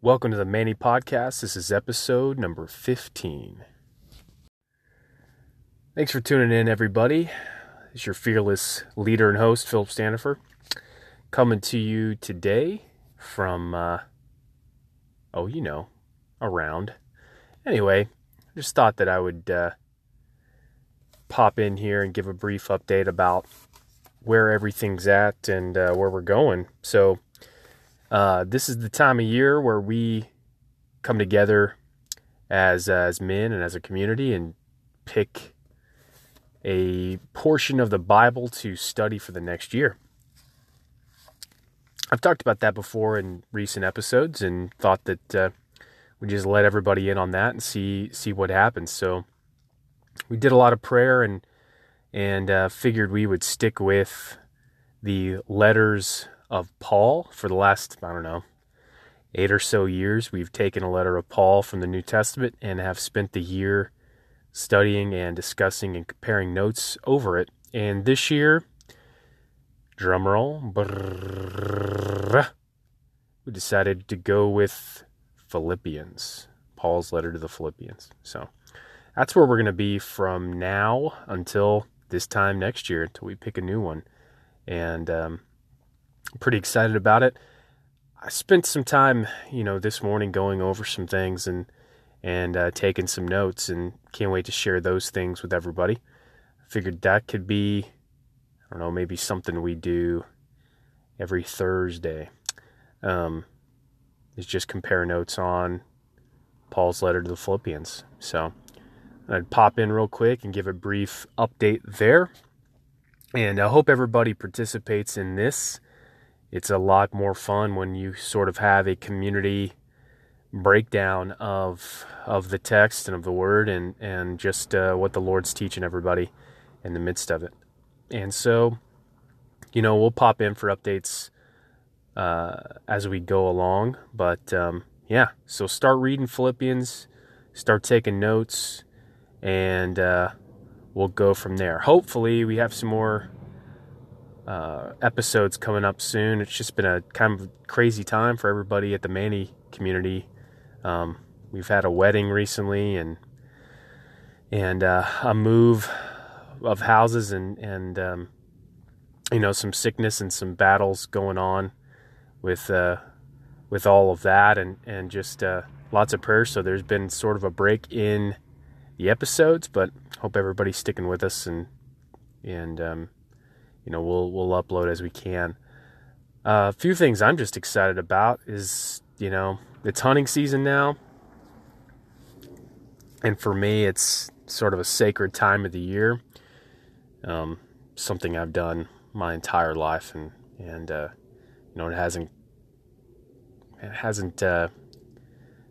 Welcome to the Manny Podcast. This is episode number 15. Thanks for tuning in, everybody. It's your fearless leader and host, Philip Stanifer, coming to you today from, uh, oh, you know, around. Anyway, just thought that I would uh, pop in here and give a brief update about where everything's at and uh, where we're going. So, uh, this is the time of year where we come together as uh, as men and as a community and pick a portion of the Bible to study for the next year. I've talked about that before in recent episodes and thought that uh, we just let everybody in on that and see see what happens. So we did a lot of prayer and and uh, figured we would stick with the letters of Paul for the last, I don't know, eight or so years. We've taken a letter of Paul from the New Testament and have spent the year studying and discussing and comparing notes over it. And this year, drumroll, we decided to go with Philippians, Paul's letter to the Philippians. So that's where we're going to be from now until this time next year, until we pick a new one. And um, I'm pretty excited about it. I spent some time, you know, this morning going over some things and and uh, taking some notes, and can't wait to share those things with everybody. I figured that could be, I don't know, maybe something we do every Thursday. Um, is just compare notes on Paul's letter to the Philippians. So I'd pop in real quick and give a brief update there. And I hope everybody participates in this it's a lot more fun when you sort of have a community breakdown of of the text and of the word and and just uh, what the Lord's teaching everybody in the midst of it. And so, you know, we'll pop in for updates uh, as we go along. But um, yeah, so start reading Philippians, start taking notes, and uh, we'll go from there. Hopefully, we have some more uh, episodes coming up soon. It's just been a kind of crazy time for everybody at the Manny community. Um, we've had a wedding recently and and uh, a move of houses and and um, you know some sickness and some battles going on with uh, with all of that and and just uh, lots of prayers. So there's been sort of a break in the episodes, but hope everybody's sticking with us and and um, you know we'll we'll upload as we can. Uh, a few things I'm just excited about is you know it's hunting season now, and for me it's sort of a sacred time of the year. Um, something I've done my entire life, and and uh, you know it hasn't it hasn't uh,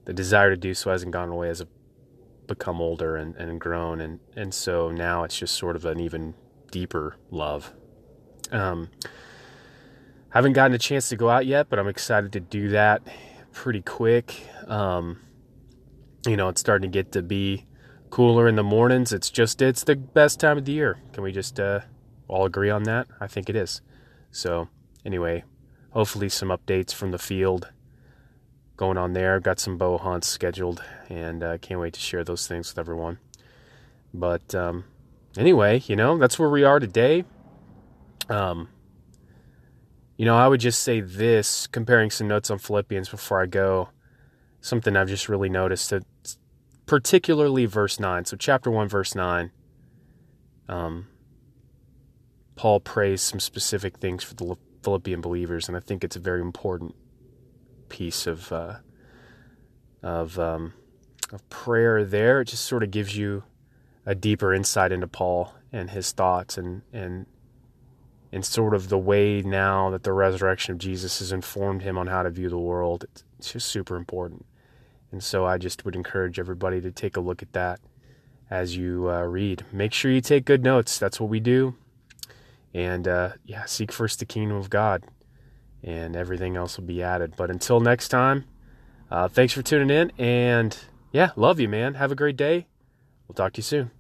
the desire to do so hasn't gone away as I've become older and, and grown, and and so now it's just sort of an even deeper love um, haven't gotten a chance to go out yet, but I'm excited to do that pretty quick. Um, you know, it's starting to get to be cooler in the mornings. It's just it's the best time of the year. Can we just uh, all agree on that? I think it is. So anyway, hopefully some updates from the field going on there. Got some bow hunts scheduled, and uh, can't wait to share those things with everyone. But um, anyway, you know that's where we are today. Um, you know, I would just say this, comparing some notes on Philippians before I go. Something I've just really noticed that, particularly verse nine. So, chapter one, verse nine. Um, Paul prays some specific things for the Philippian believers, and I think it's a very important piece of uh, of um, of prayer. There, it just sort of gives you a deeper insight into Paul and his thoughts and and and sort of the way now that the resurrection of Jesus has informed him on how to view the world. It's just super important. And so I just would encourage everybody to take a look at that as you uh, read. Make sure you take good notes. That's what we do. And uh, yeah, seek first the kingdom of God, and everything else will be added. But until next time, uh, thanks for tuning in. And yeah, love you, man. Have a great day. We'll talk to you soon.